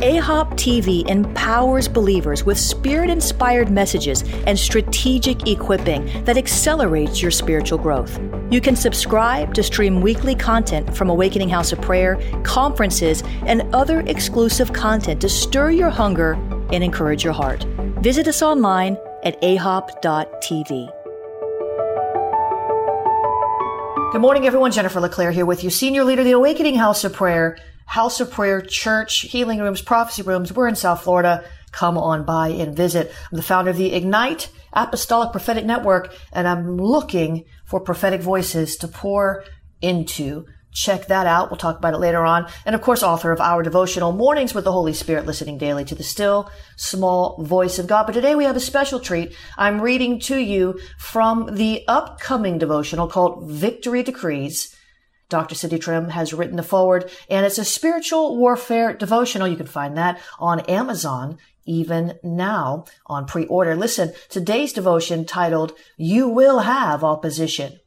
AHOP TV empowers believers with spirit inspired messages and strategic equipping that accelerates your spiritual growth. You can subscribe to stream weekly content from Awakening House of Prayer, conferences, and other exclusive content to stir your hunger and encourage your heart. Visit us online at ahop.tv. Good morning, everyone. Jennifer LeClaire here with you, Senior Leader of the Awakening House of Prayer. House of Prayer Church, Healing Rooms, Prophecy Rooms. We're in South Florida. Come on by and visit. I'm the founder of the Ignite Apostolic Prophetic Network, and I'm looking for prophetic voices to pour into. Check that out. We'll talk about it later on. And of course, author of our devotional Mornings with the Holy Spirit, listening daily to the still small voice of God. But today we have a special treat. I'm reading to you from the upcoming devotional called Victory Decrees Dr. Cindy Trimm has written the foreword, and it's a spiritual warfare devotional. You can find that on Amazon even now on pre-order. Listen, today's devotion titled, You Will Have Opposition.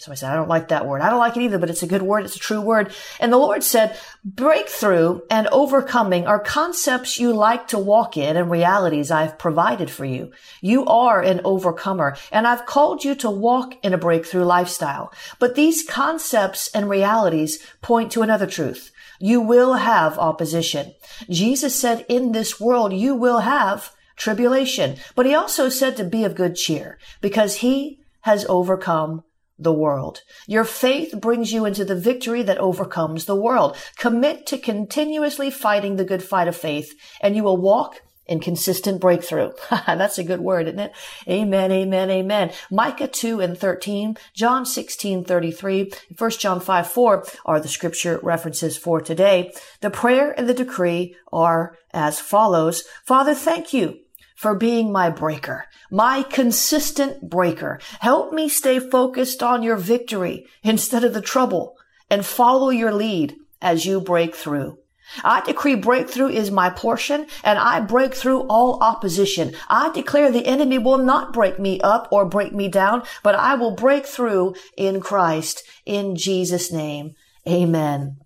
So I said, I don't like that word. I don't like it either, but it's a good word. It's a true word. And the Lord said, breakthrough and overcoming are concepts you like to walk in and realities I've provided for you. You are an overcomer and I've called you to walk in a breakthrough lifestyle. But these concepts and realities point to another truth. You will have opposition. Jesus said, in this world, you will have tribulation. But he also said to be of good cheer because he has overcome the world. Your faith brings you into the victory that overcomes the world. Commit to continuously fighting the good fight of faith and you will walk in consistent breakthrough. That's a good word, isn't it? Amen, amen, amen. Micah 2 and 13, John 16, 33, 1 John 5, 4 are the scripture references for today. The prayer and the decree are as follows. Father, thank you for being my breaker, my consistent breaker. Help me stay focused on your victory instead of the trouble and follow your lead as you break through. I decree breakthrough is my portion and I break through all opposition. I declare the enemy will not break me up or break me down, but I will break through in Christ in Jesus name. Amen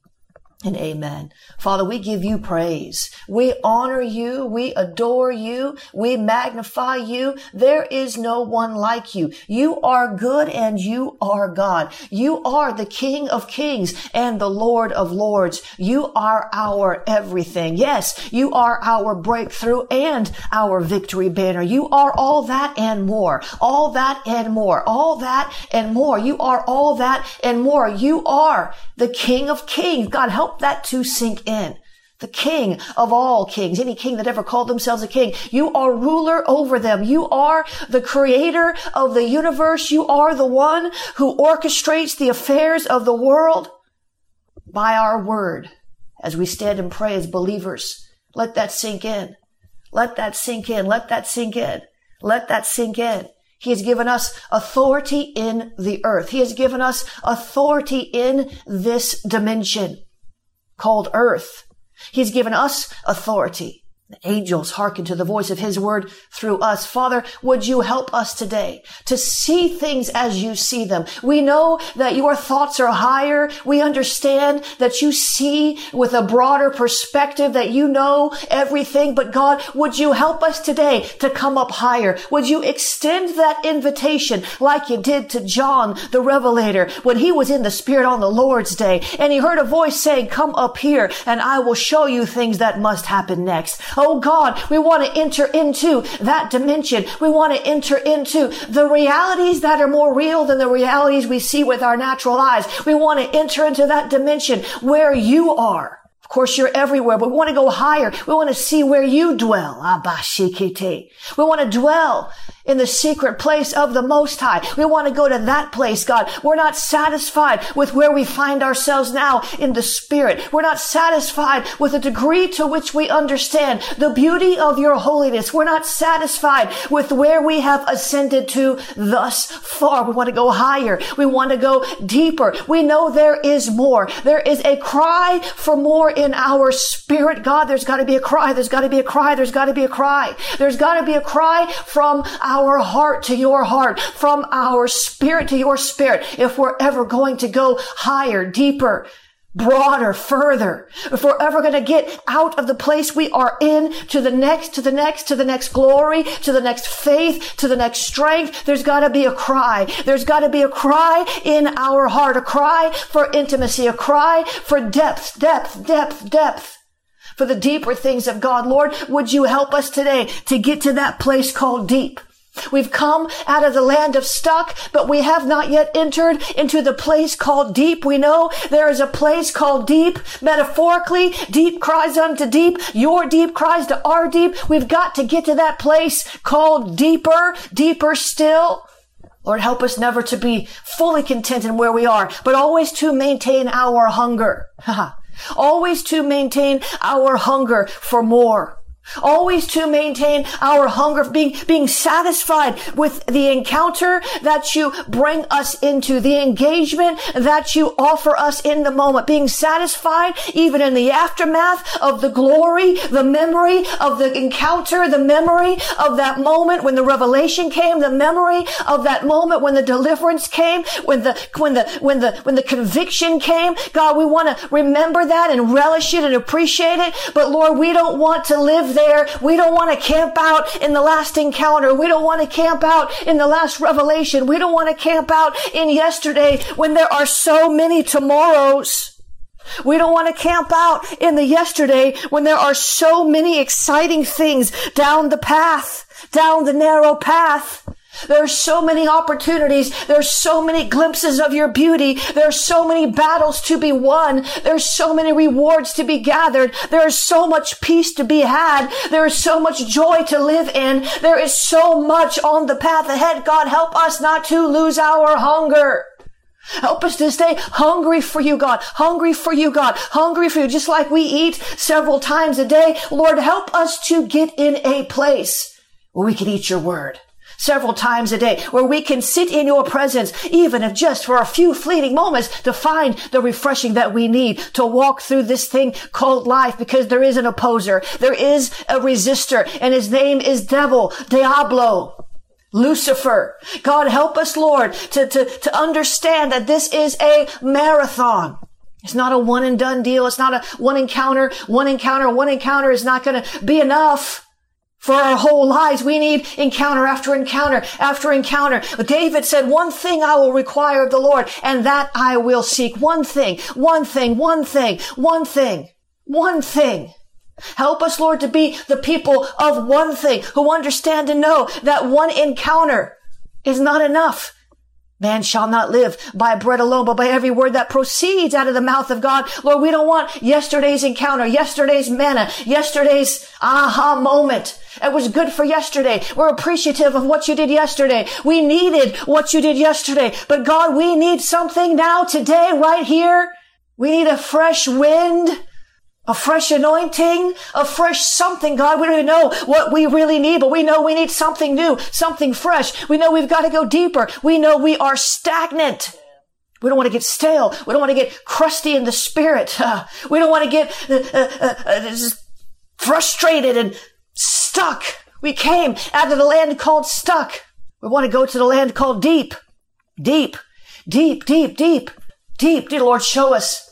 and amen. Father, we give you praise. We honor you. We adore you. We magnify you. There is no one like you. You are good and you are God. You are the King of kings and the Lord of lords. You are our everything. Yes, you are our breakthrough and our victory banner. You are all that and more. All that and more. All that and more. You are all that and more. You are the King of kings. God, help help that to sink in. The king of all kings, any king that ever called themselves a king. You are ruler over them. You are the creator of the universe. You are the one who orchestrates the affairs of the world by our word as we stand and pray as believers. Let that sink in. Let that sink in. Let that sink in. Let that sink in. He has given us authority in the earth. He has given us authority in this dimension called earth. He's given us authority. The angels hearken to the voice of his word through us. Father, would you help us today to see things as you see them? We know that your thoughts are higher. We understand that you see with a broader perspective, that you know everything. But God, would you help us today to come up higher? Would you extend that invitation like you did to John the Revelator when he was in the Spirit on the Lord's day and he heard a voice saying, come up here and I will show you things that must happen next. Oh God, we want to enter into that dimension. We want to enter into the realities that are more real than the realities we see with our natural eyes. We want to enter into that dimension where you are. Course, you're everywhere, but we want to go higher. We want to see where you dwell. Abashikiti. We want to dwell in the secret place of the Most High. We want to go to that place, God. We're not satisfied with where we find ourselves now in the Spirit. We're not satisfied with the degree to which we understand the beauty of your holiness. We're not satisfied with where we have ascended to thus far. We want to go higher. We want to go deeper. We know there is more. There is a cry for more in our spirit. God, there's got to be a cry. There's got to be a cry. There's got to be a cry. There's got to be a cry from our heart to your heart, from our spirit to your spirit, if we're ever going to go higher, deeper, broader, further. If we're ever going to get out of the place we are in to the next, to the next, to the next glory, to the next faith, to the next strength, there's got to be a cry. There's got to be a cry in our heart, a cry for intimacy, a cry for depth, depth, depth, depth for the deeper things of God. Lord, would you help us today to get to that place called deep? We've come out of the land of stuck, but we have not yet entered into the place called deep. We know there is a place called deep. Metaphorically, deep cries unto deep. Your deep cries to our deep. We've got to get to that place called deeper, deeper still. Lord, help us never to be fully content in where we are, but always to maintain our hunger. always to maintain our hunger for more. Always to maintain our hunger, being, being satisfied with the encounter that you bring us into, the engagement that you offer us in the moment, being satisfied even in the aftermath of the glory, the memory of the encounter, the memory of that moment when the revelation came, the memory of that moment when the deliverance came, when the, when the, when the, when the conviction came. God, we want to remember that and relish it and appreciate it. But Lord, we don't want to live there. We don't want to camp out in the last encounter. We don't want to camp out in the last revelation. We don't want to camp out in yesterday when there are so many tomorrows. We don't want to camp out in the yesterday when there are so many exciting things down the path, down the narrow path. There's so many opportunities. There's so many glimpses of your beauty. There's so many battles to be won. There's so many rewards to be gathered. There is so much peace to be had. There is so much joy to live in. There is so much on the path ahead. God, help us not to lose our hunger. Help us to stay hungry for you, God. Hungry for you, God. Hungry for you, just like we eat several times a day. Lord, help us to get in a place where we can eat your word several times a day, where we can sit in your presence, even if just for a few fleeting moments to find the refreshing that we need to walk through this thing called life because there is an opposer. There is a resistor and his name is devil, Diablo. Lucifer. God help us, Lord, to, to, to understand that this is a marathon. It's not a one and done deal. It's not a one encounter, one encounter, one encounter is not going to be enough. For our whole lives, we need encounter after encounter after encounter. David said, one thing I will require of the Lord, and that I will seek. One thing, one thing, one thing, one thing, one thing. Help us, Lord, to be the people of one thing who understand and know that one encounter is not enough. Man shall not live by bread alone, but by every word that proceeds out of the mouth of God. Lord, we don't want yesterday's encounter, yesterday's manna, yesterday's aha moment. It was good for yesterday. We're appreciative of what you did yesterday. We needed what you did yesterday. But God, we need something now, today, right here. We need a fresh wind a fresh anointing, a fresh something, God. We don't even know what we really need, but we know we need something new, something fresh. We know we've got to go deeper. We know we are stagnant. We don't want to get stale. We don't want to get crusty in the spirit. Uh, we don't want to get uh, uh, uh frustrated and stuck. We came out of the land called stuck. We want to go to the land called deep, deep, deep, deep, deep, deep. Dear Lord, show us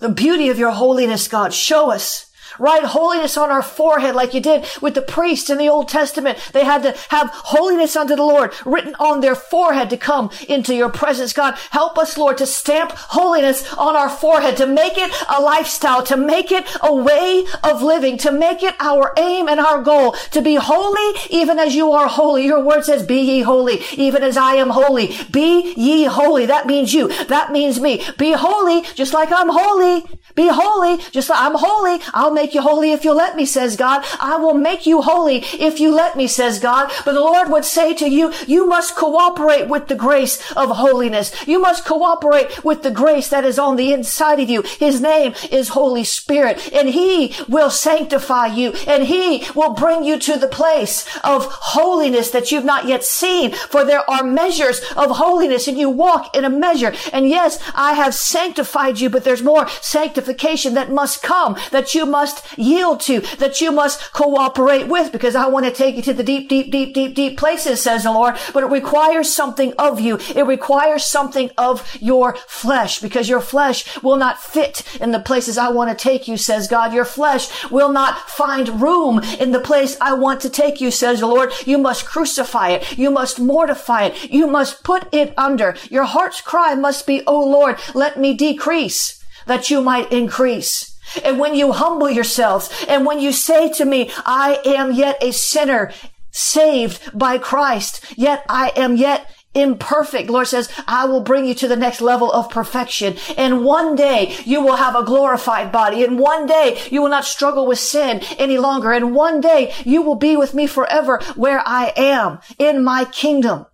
the beauty of your holiness, God. Show us. Write holiness on our forehead like you did with the priests in the Old Testament. They had to have holiness unto the Lord written on their forehead to come into your presence. God, help us, Lord, to stamp holiness on our forehead, to make it a lifestyle, to make it a way of living, to make it our aim and our goal, to be holy even as you are holy. Your word says, be ye holy, even as I am holy. Be ye holy. That means you. That means me. Be holy, just like I'm holy. Be holy, just like I'm holy. I'll make you holy if you let me, says God. I will make you holy if you let me, says God. But the Lord would say to you, you must cooperate with the grace of holiness. You must cooperate with the grace that is on the inside of you. His name is Holy Spirit and he will sanctify you and he will bring you to the place of holiness that you've not yet seen. For there are measures of holiness and you walk in a measure. And yes, I have sanctified you, but there's more sanctification that must come, that you must yield to, that you must cooperate with, because I want to take you to the deep, deep, deep, deep, deep places, says the Lord. But it requires something of you. It requires something of your flesh, because your flesh will not fit in the places I want to take you, says God. Your flesh will not find room in the place I want to take you, says the Lord. You must crucify it. You must mortify it. You must put it under. Your heart's cry must be, Oh Lord, let me decrease that you might increase. And when you humble yourselves and when you say to me, I am yet a sinner saved by Christ, yet I am yet imperfect. Lord says, I will bring you to the next level of perfection. And one day you will have a glorified body. And one day you will not struggle with sin any longer. And one day you will be with me forever where I am in my kingdom.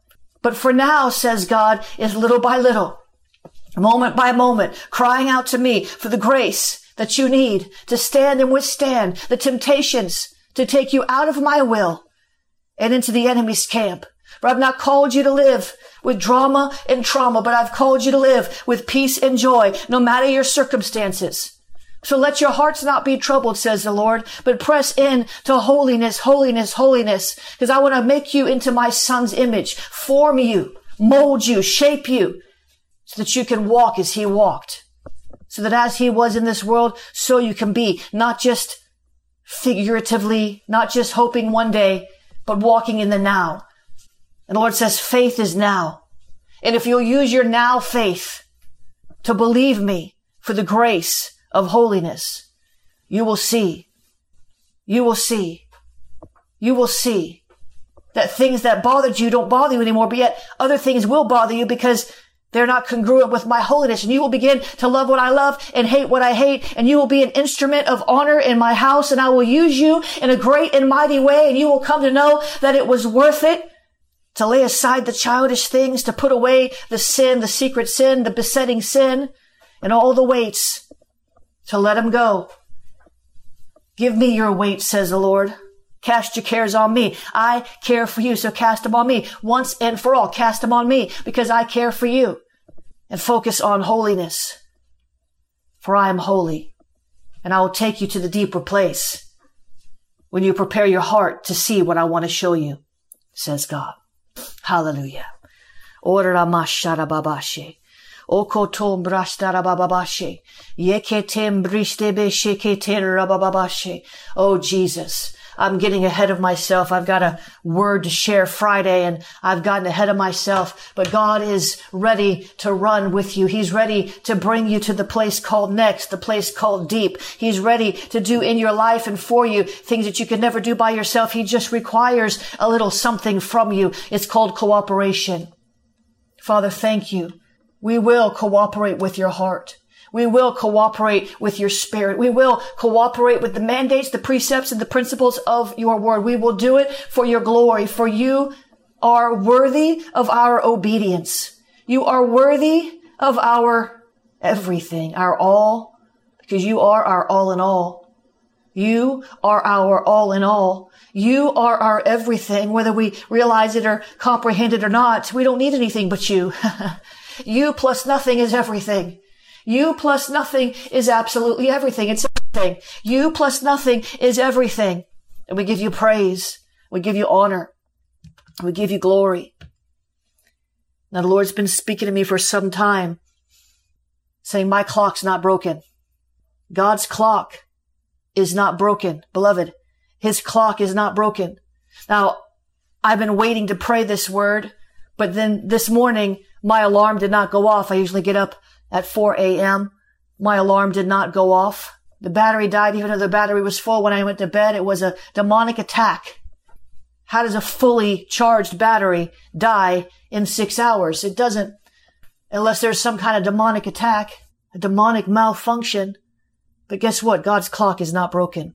But for now, says God, is little by little, moment by moment, crying out to me for the grace that you need to stand and withstand the temptations to take you out of my will and into the enemy's camp. For I've not called you to live with drama and trauma, but I've called you to live with peace and joy, no matter your circumstances. So let your hearts not be troubled, says the Lord, but press in to holiness, holiness, holiness, because I want to make you into my son's image, form you, mold you, shape you, so that you can walk as he walked. So that as he was in this world, so you can be, not just figuratively, not just hoping one day, but walking in the now. And the Lord says faith is now. And if you'll use your now faith to believe me for the grace of holiness, you will see, you will see, you will see that things that bothered you don't bother you anymore, but yet other things will bother you because they're not congruent with my holiness. And you will begin to love what I love and hate what I hate. And you will be an instrument of honor in my house. And I will use you in a great and mighty way. And you will come to know that it was worth it to lay aside the childish things, to put away the sin, the secret sin, the besetting sin, and all the weights, to let them go. Give me your weight, says the Lord. Cast your cares on me. I care for you, so cast them on me. Once and for all, cast them on me because I care for you. And focus on holiness. For I am holy, and I will take you to the deeper place when you prepare your heart to see what I want to show you, says God. Hallelujah. Ora mashara babashe. Okotom brastara bababashe. Yeketem bristebe sheketer rabababashe. Oh Jesus. I'm getting ahead of myself. I've got a word to share Friday and I've gotten ahead of myself, but God is ready to run with you. He's ready to bring you to the place called next, the place called deep. He's ready to do in your life and for you things that you could never do by yourself. He just requires a little something from you. It's called cooperation. Father, thank you. We will cooperate with your heart. We will cooperate with your spirit. We will cooperate with the mandates, the precepts, and the principles of your word. We will do it for your glory, for you are worthy of our obedience. You are worthy of our everything, our all, because you are our all in all. You are our all in all. You are our everything, whether we realize it or comprehend it or not. We don't need anything but you. you plus nothing is everything. You plus nothing is absolutely everything. It's everything. You plus nothing is everything. And we give you praise. We give you honor. We give you glory. Now the Lord's been speaking to me for some time, saying my clock's not broken. God's clock is not broken. Beloved, his clock is not broken. Now, I've been waiting to pray this word, but then this morning, my alarm did not go off. I usually get up at 4 a.m. My alarm did not go off. The battery died even though the battery was full when I went to bed. It was a demonic attack. How does a fully charged battery die in six hours? It doesn't unless there's some kind of demonic attack, a demonic malfunction. But guess what? God's clock is not broken.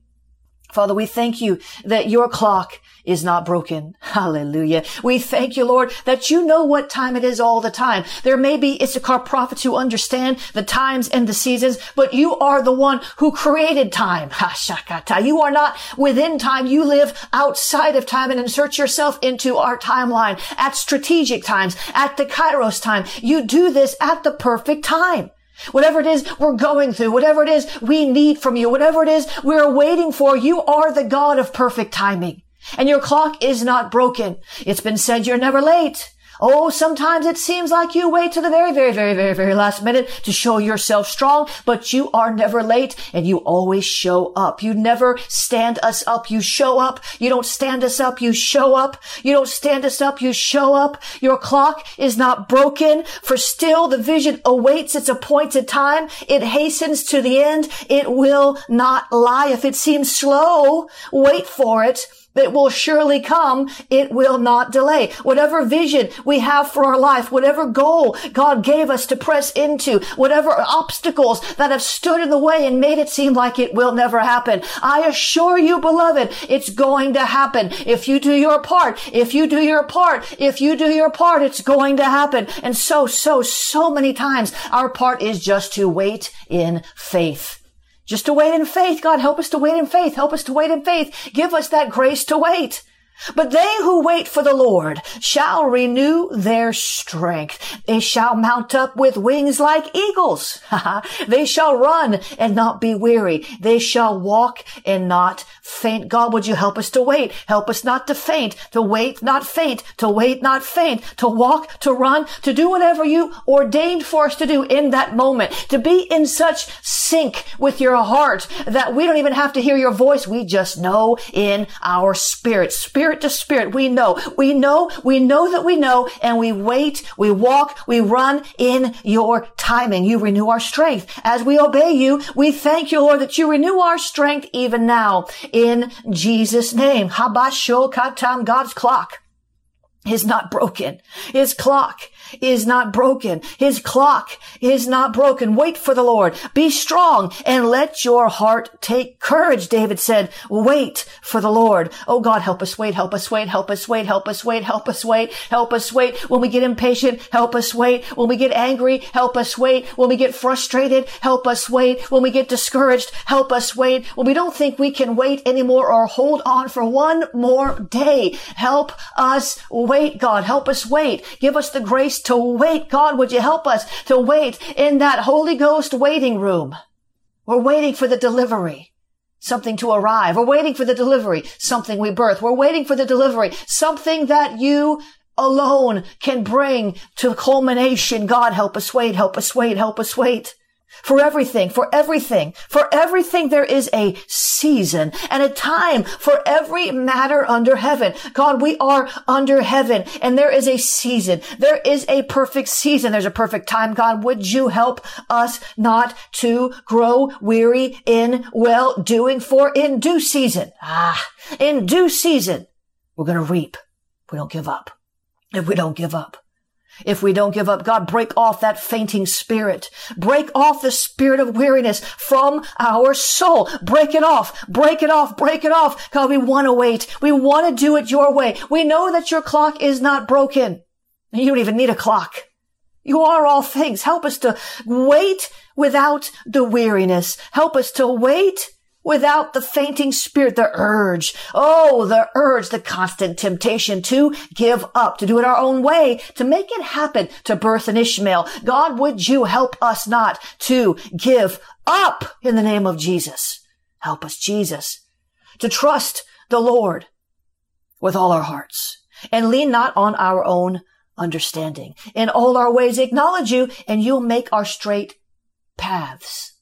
Father, we thank you that your clock is not broken. Hallelujah. We thank you, Lord, that you know what time it is all the time. There may be Issachar prophets who understand the times and the seasons, but you are the one who created time. Hashakata. You are not within time. You live outside of time and insert yourself into our timeline at strategic times, at the Kairos time. You do this at the perfect time. Whatever it is we're going through, whatever it is we need from you, whatever it is we're waiting for, you are the God of perfect timing. And your clock is not broken. It's been said you're never late. Oh, sometimes it seems like you wait to the very, very, very, very, very last minute to show yourself strong, but you are never late and you always show up. You never stand us up. You show up. You don't stand us up. You show up. You don't stand us up. You show up. Your clock is not broken for still the vision awaits its appointed time. It hastens to the end. It will not lie. If it seems slow, wait for it it will surely come. It will not delay. Whatever vision we have for our life, whatever goal God gave us to press into, whatever obstacles that have stood in the way and made it seem like it will never happen. I assure you, beloved, it's going to happen. If you do your part, if you do your part, if you do your part, it's going to happen. And so, so, so many times our part is just to wait in faith. Just to wait in faith. God, help us to wait in faith. Help us to wait in faith. Give us that grace to wait. But they who wait for the Lord shall renew their strength. They shall mount up with wings like eagles. they shall run and not be weary. They shall walk and not faint. God, would you help us to wait? Help us not to faint, to wait, not faint, to wait, not faint, to walk, to run, to do whatever you ordained for us to do in that moment, to be in such sync with your heart that we don't even have to hear your voice. We just know in our spirit. Spirit spirit to spirit. We know, we know, we know that we know, and we wait, we walk, we run in your timing. You renew our strength. As we obey you, we thank you, Lord, that you renew our strength even now in Jesus' name. Habasho katam, God's clock is not broken. His clock is not broken. His clock is not broken. Wait for the Lord. Be strong and let your heart take courage. David said, wait for the Lord. Oh God, help us wait, help us wait, help us wait, help us wait, help us wait, help us wait. When we get impatient, help us wait. When we get angry, help us wait. When we get frustrated, help us wait. When we get discouraged, help us wait. When we don't think we can wait anymore or hold on for one more day, help us wait, God. Help us wait. Give us the grace to wait. God, would you help us to wait in that Holy Ghost waiting room? We're waiting for the delivery. Something to arrive. We're waiting for the delivery. Something we birth. We're waiting for the delivery. Something that you alone can bring to culmination. God, help us wait. Help us wait. Help us wait. For everything, for everything, for everything there is a season and a time for every matter under heaven. God, we are under heaven and there is a season. There is a perfect season. There's a perfect time. God, would you help us not to grow weary in well doing for in due season? Ah, in due season, we're going to reap. We don't give up. If we don't give up. If we don't give up, God, break off that fainting spirit. Break off the spirit of weariness from our soul. Break it off. Break it off. Break it off. God, we want to wait. We want to do it your way. We know that your clock is not broken. You don't even need a clock. You are all things. Help us to wait without the weariness. Help us to wait without the fainting spirit, the urge. Oh, the urge, the constant temptation to give up, to do it our own way, to make it happen, to birth an Ishmael. God, would you help us not to give up in the name of Jesus? Help us, Jesus, to trust the Lord with all our hearts and lean not on our own understanding. In all our ways acknowledge you and you'll make our straight paths.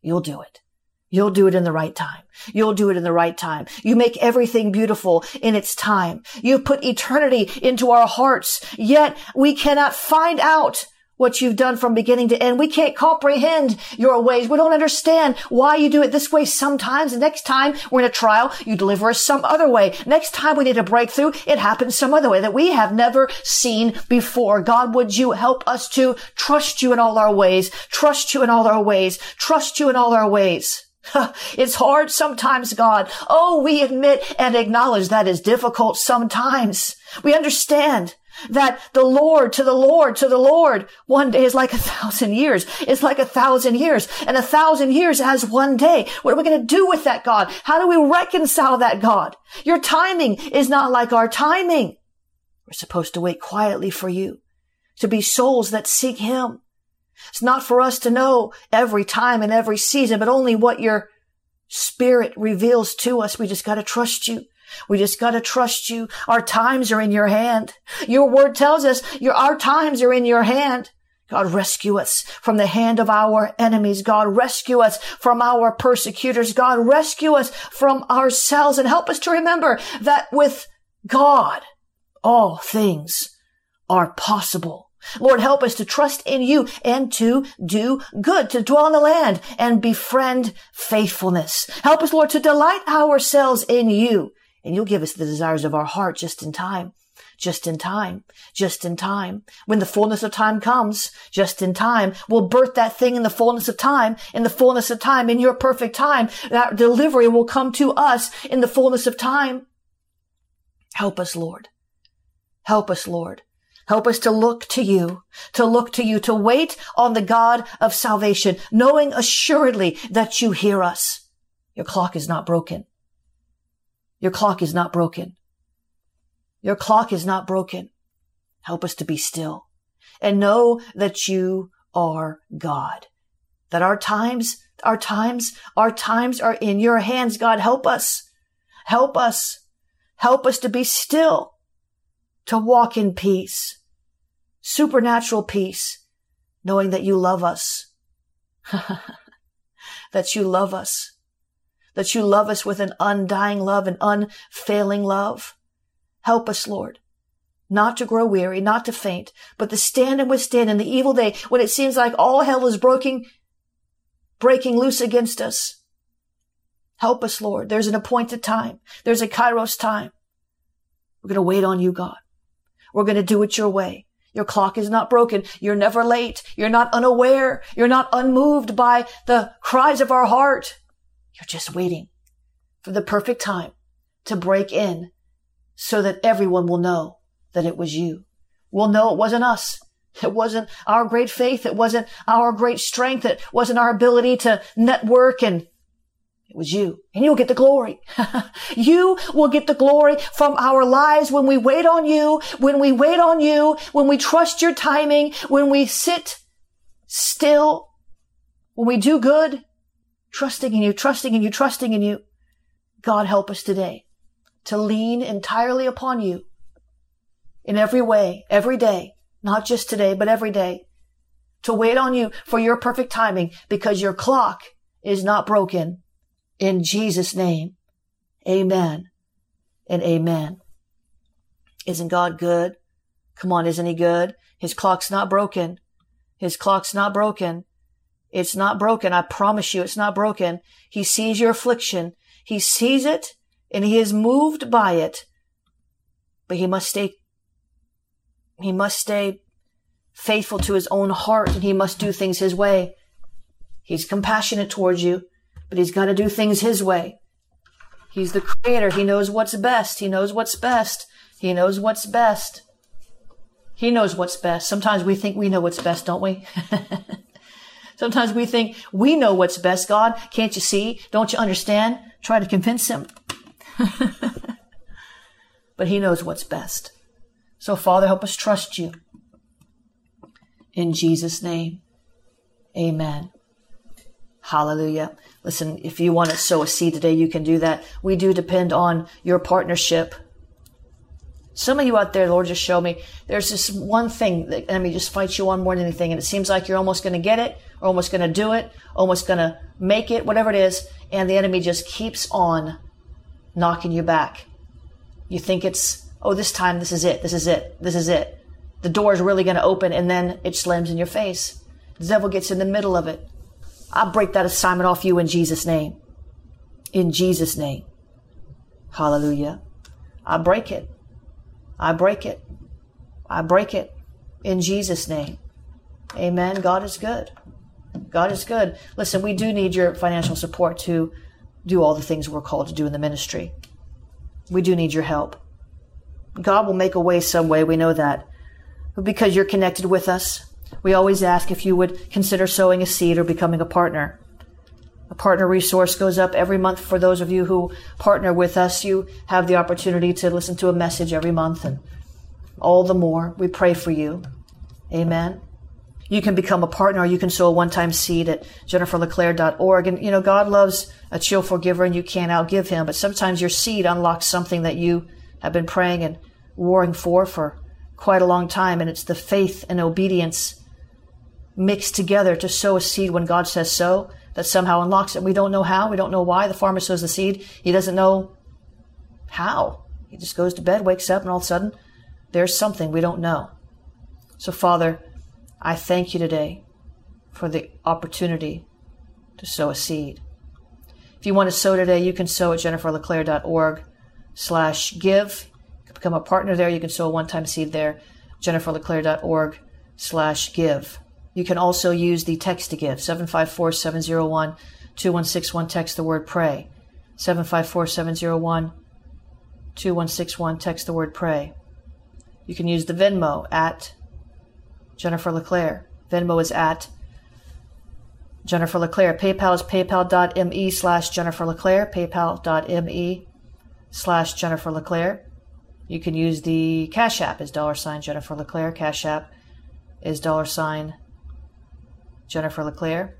You'll do it. You'll do it in the right time. You'll do it in the right time. You make everything beautiful in its time. You've put eternity into our hearts, yet we cannot find out what you've done from beginning to end. We can't comprehend your ways. We don't understand why you do it this way sometimes. The next time we're in a trial, you deliver us some other way. Next time we need a breakthrough, it happens some other way that we have never seen before. God, would you help us to trust you in all our ways, trust you in all our ways, trust you in all our ways. It's hard sometimes, God. Oh, we admit and acknowledge that is difficult sometimes. We understand that the Lord to the Lord to the Lord one day is like a thousand years. It's like a thousand years and a thousand years as one day. What are we going to do with that God? How do we reconcile that God? Your timing is not like our timing. We're supposed to wait quietly for you to be souls that seek him. It's not for us to know every time and every season, but only what your spirit reveals to us. We just got to trust you. We just got to trust you. Our times are in your hand. Your word tells us your, our times are in your hand. God, rescue us from the hand of our enemies. God, rescue us from our persecutors. God, rescue us from ourselves and help us to remember that with God, all things are possible. Lord, help us to trust in you and to do good, to dwell in the land and befriend faithfulness. Help us, Lord, to delight ourselves in you and you'll give us the desires of our heart just in time. Just in time, just in time. When the fullness of time comes, just in time, we'll birth that thing in the fullness of time, in the fullness of time, in your perfect time. That delivery will come to us in the fullness of time. Help us, Lord. Help us, Lord. Help us to look to you, to look to you, to wait on the God of salvation, knowing assuredly that you hear us. Your clock is not broken. Your clock is not broken. Your clock is not broken. Help us to be still and know that you are God. That our times, our times, our times are in your hands. God, help us. Help us. Help us to be still, to walk in peace, supernatural peace, knowing that you love us. that you love us that you love us with an undying love, an unfailing love. Help us, Lord, not to grow weary, not to faint, but to stand and withstand in the evil day when it seems like all hell is breaking, breaking loose against us. Help us, Lord. There's an appointed time. There's a kairos time. We're going to wait on you, God. We're going to do it your way. Your clock is not broken. You're never late. You're not unaware. You're not unmoved by the cries of our heart. You're just waiting for the perfect time to break in so that everyone will know that it was you. We'll know it wasn't us. It wasn't our great faith. It wasn't our great strength. It wasn't our ability to network and was you and you'll get the glory. you will get the glory from our lives when we wait on you, when we wait on you, when we trust your timing, when we sit still, when we do good, trusting in you, trusting in you, trusting in you. God help us today to lean entirely upon you in every way, every day, not just today, but every day, to wait on you for your perfect timing because your clock is not broken. In Jesus' name, amen and amen. Isn't God good? Come on, isn't he good? His clock's not broken. His clock's not broken. It's not broken. I promise you, it's not broken. He sees your affliction. He sees it and he is moved by it. But he must stay, he must stay faithful to his own heart and he must do things his way. He's compassionate towards you, but he's got to do things his way. He's the creator. He knows what's best. He knows what's best. He knows what's best. He knows what's best. Sometimes we think we know what's best, don't we? Sometimes we think we know what's best. God, can't you see? Don't you understand? Try to convince him. but he knows what's best. So Father, help us trust you. In Jesus' name, amen. Hallelujah. Listen, if you want to sow a seed today, you can do that. We do depend on your partnership Some of you out there, Lord, just show me there's this one thing that enemy just fights you on more than anything, and it seems like you're almost going to get it, or almost going to do it, almost going to make it, whatever it is, and the enemy just keeps on knocking you back. You think it's, oh, this time, this is it, this is it, this is it. The door is really going to open, and then it slams in your face. The devil gets in the middle of it. I break that assignment off you in Jesus' name. In Jesus' name. Hallelujah. I break it. I break it. I break it in Jesus' name. Amen. God is good. God is good. Listen, we do need your financial support to do all the things we're called to do in the ministry. We do need your help. God will make a way some way. We know that. But because you're connected with us, we always ask if you would consider sowing a seed or becoming a partner. A partner resource goes up every month for those of you who partner with us. You have the opportunity to listen to a message every month and all the more we pray for you. Amen. You can become a partner or you can sow a one-time seed at jenniferleclaire.org. And, you know, God loves a cheerful giver and you can't outgive him, but sometimes your seed unlocks something that you have been praying and warring for for quite a long time. And it's the faith and obedience mixed together to sow a seed when God says so that somehow unlocks it. We don't know how. We don't know why. The farmer sows the seed. He doesn't know how. He just goes to bed, wakes up, and all of a sudden there's something we don't know. So, Father, I thank you today for the opportunity to sow a seed. If you want to sow today, you can sow at jenniferleclaire.org slash give. Become a partner there. You can sow a one-time seed there, jenniferleclaire.org slash give. You can also use the text to give, 754 701 2161. Text the word pray. 754 701 2161. Text the word pray. You can use the Venmo at Jennifer LeClaire. Venmo is at Jennifer LeClaire. PayPal is paypal.me slash Jennifer LeClaire. PayPal.me slash Jennifer LeClaire. You can use the Cash App as dollar sign Jennifer LeClaire. Cash App is dollar sign Jennifer LeClaire.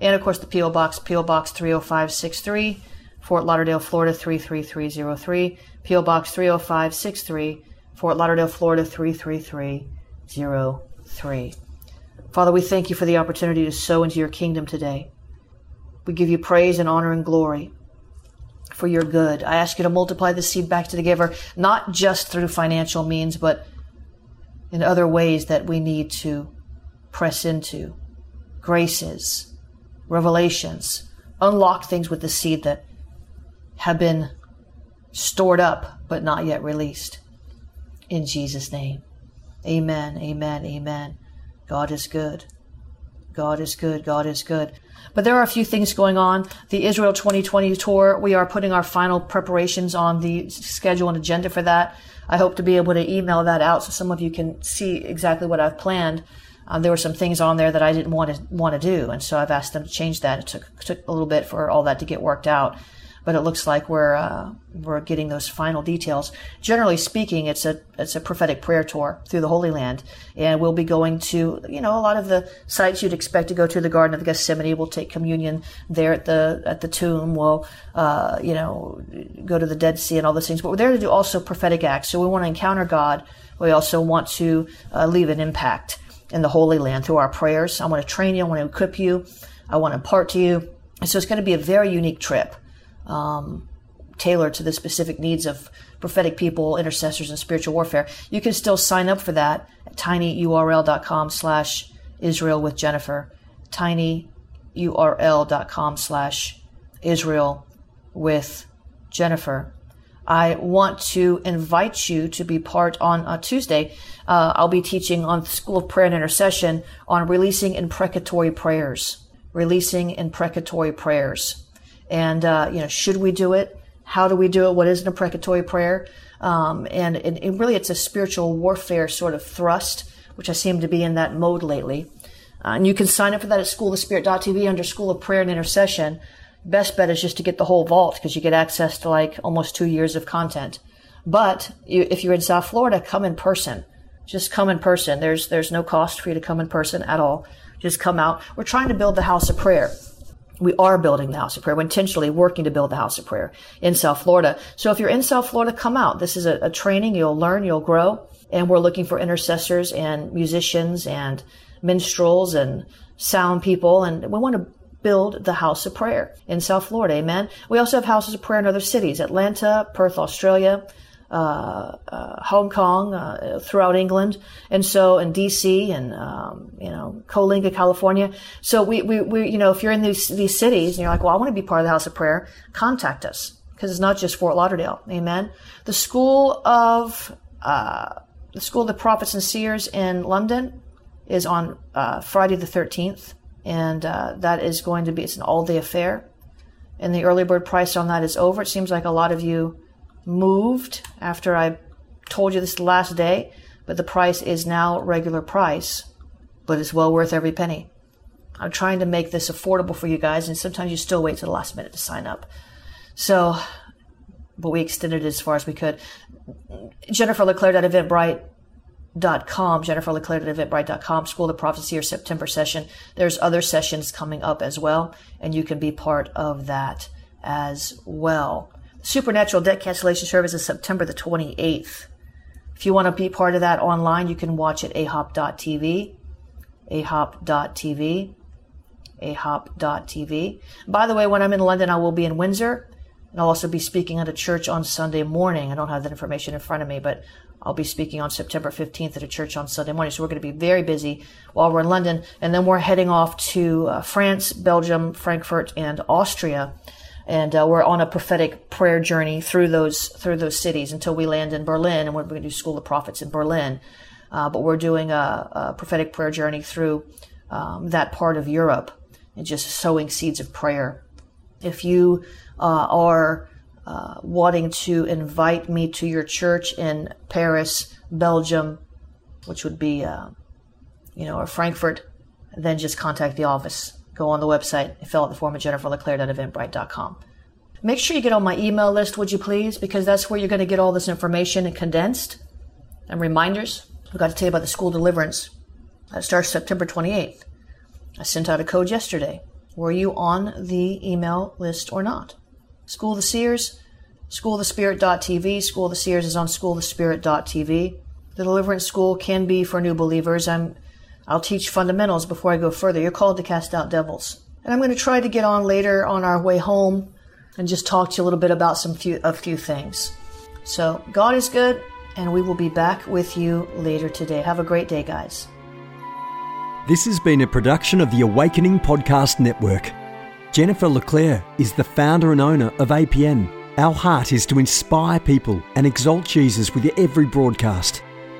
And of course the P.O. Box, P.O. Box 30563, Fort Lauderdale, Florida 33303. P.O. Box 30563, Fort Lauderdale, Florida 33303. Father, we thank you for the opportunity to sow into your kingdom today. We give you praise and honor and glory for your good. I ask you to multiply the seed back to the giver, not just through financial means, but in other ways that we need to press into graces, revelations, unlock things with the seed that have been stored up but not yet released. In Jesus' name. Amen, amen, amen. God is good. God is good. God is good. But there are a few things going on. The Israel 2020 tour, we are putting our final preparations on the schedule and agenda for that. I hope to be able to email that out so some of you can see exactly what I've planned. Um, there were some things on there that I didn't want to want to do, and so I've asked them to change that. It took took a little bit for all that to get worked out but it looks like we're uh, we're getting those final details. Generally speaking, it's a it's a prophetic prayer tour through the Holy Land, and we'll be going to you know a lot of the sites you'd expect to go to. The Garden of the Gethsemane. We'll take communion there at the at the tomb. We'll uh, you know go to the Dead Sea and all those things. But we're there to do also prophetic acts. So we want to encounter God. We also want to uh, leave an impact in the Holy Land through our prayers. I want to train you. I want to equip you. I want to impart to you. So it's going to be a very unique trip um, tailored to the specific needs of prophetic people, intercessors, and spiritual warfare. You can still sign up for that at tinyurl.com slash Israel with Jennifer. tinyurl.com slash Israel with Jennifer. I want to invite you to be part on Tuesday. Uh, I'll be teaching on the School of Prayer and Intercession on releasing imprecatory prayers. Releasing imprecatory prayers. And, uh, you know, should we do it? How do we do it? What is an imprecatory prayer? Um, and, and, and, really, it's a spiritual warfare sort of thrust, which I seem to be in that mode lately. Uh, and you can sign up for that at schoolofspirit.tv under School of Prayer and Intercession. Best bet is just to get the whole vault because you get access to like almost two years of content. But you, if you're in South Florida, come in person. Just come in person. There's there's no cost for you to come in person at all. Just come out. We're trying to build the house of prayer we are building the house of prayer. We're intentionally working to build the house of prayer in South Florida. So if you're in South Florida, come out. This is a, a training. You'll learn, you'll grow. And we're looking for intercessors and musicians and minstrels and sound people. And we want to build the house of prayer in South Florida. Amen. We also have houses of prayer in other cities, Atlanta, Perth, Australia, Hong Kong, uh, throughout England, and so in DC and um, you know Coalinga, California. So we, we, we you know if you're in these these cities and you're like, well, I want to be part of the House of Prayer, contact us because it's not just Fort Lauderdale. Amen. The School of uh, the School of the Prophets and Seers in London is on uh, Friday the 13th, and uh, that is going to be it's an all day affair. And the early bird price on that is over. It seems like a lot of you moved after I told you this last day, but the price is now regular price, but it's well worth every penny. I'm trying to make this affordable for you guys, and sometimes you still wait to the last minute to sign up. So, but we extended it as far as we could. Jennifer Leclaire at eventbrite.com, Jennifer Leclaire at eventbrite.com, School of Prophecy or September session. There's other sessions coming up as well, and you can be part of that as well. Supernatural Debt Cancellation Service is September the 28th. If you want to be part of that online, you can watch at ahop.tv, ahop.tv, ahop.tv. By the way, when I'm in London, I will be in Windsor, and I'll also be speaking at a church on Sunday morning. I don't have that information in front of me, but I'll be speaking on September 15th at a church on Sunday morning. So we're going to be very busy while we're in London. And then we're heading off to uh, France, Belgium, Frankfurt, and Austria and uh, we're on a prophetic prayer journey through those through those cities until we land in Berlin, and we're going to do School of Prophets in Berlin. Uh, but we're doing a, a, prophetic prayer journey through um, that part of Europe and just sowing seeds of prayer. If you uh, are uh, wanting to invite me to your church in Paris, Belgium, which would be, uh, you know, or Frankfurt, then just contact the office go on the website and fill out the form at jenniferleclaire.eventbrite.com. Make sure you get on my email list, would you please? Because that's where you're going to get all this information and condensed and reminders. I've got to tell you about the school deliverance. That starts September 28th. I sent out a code yesterday. Were you on the email list or not? School of the Seers, schoolofthespirit.tv. School of the Seers is on school schoolofthespirit.tv. The deliverance school can be for new believers. I'm I'll teach fundamentals before I go further. You're called to cast out devils. And I'm going to try to get on later on our way home and just talk to you a little bit about some few a few things. So God is good, and we will be back with you later today. Have a great day, guys. This has been a production of the Awakening Podcast Network. Jennifer Leclaire is the founder and owner of APN. Our heart is to inspire people and exalt Jesus with every broadcast.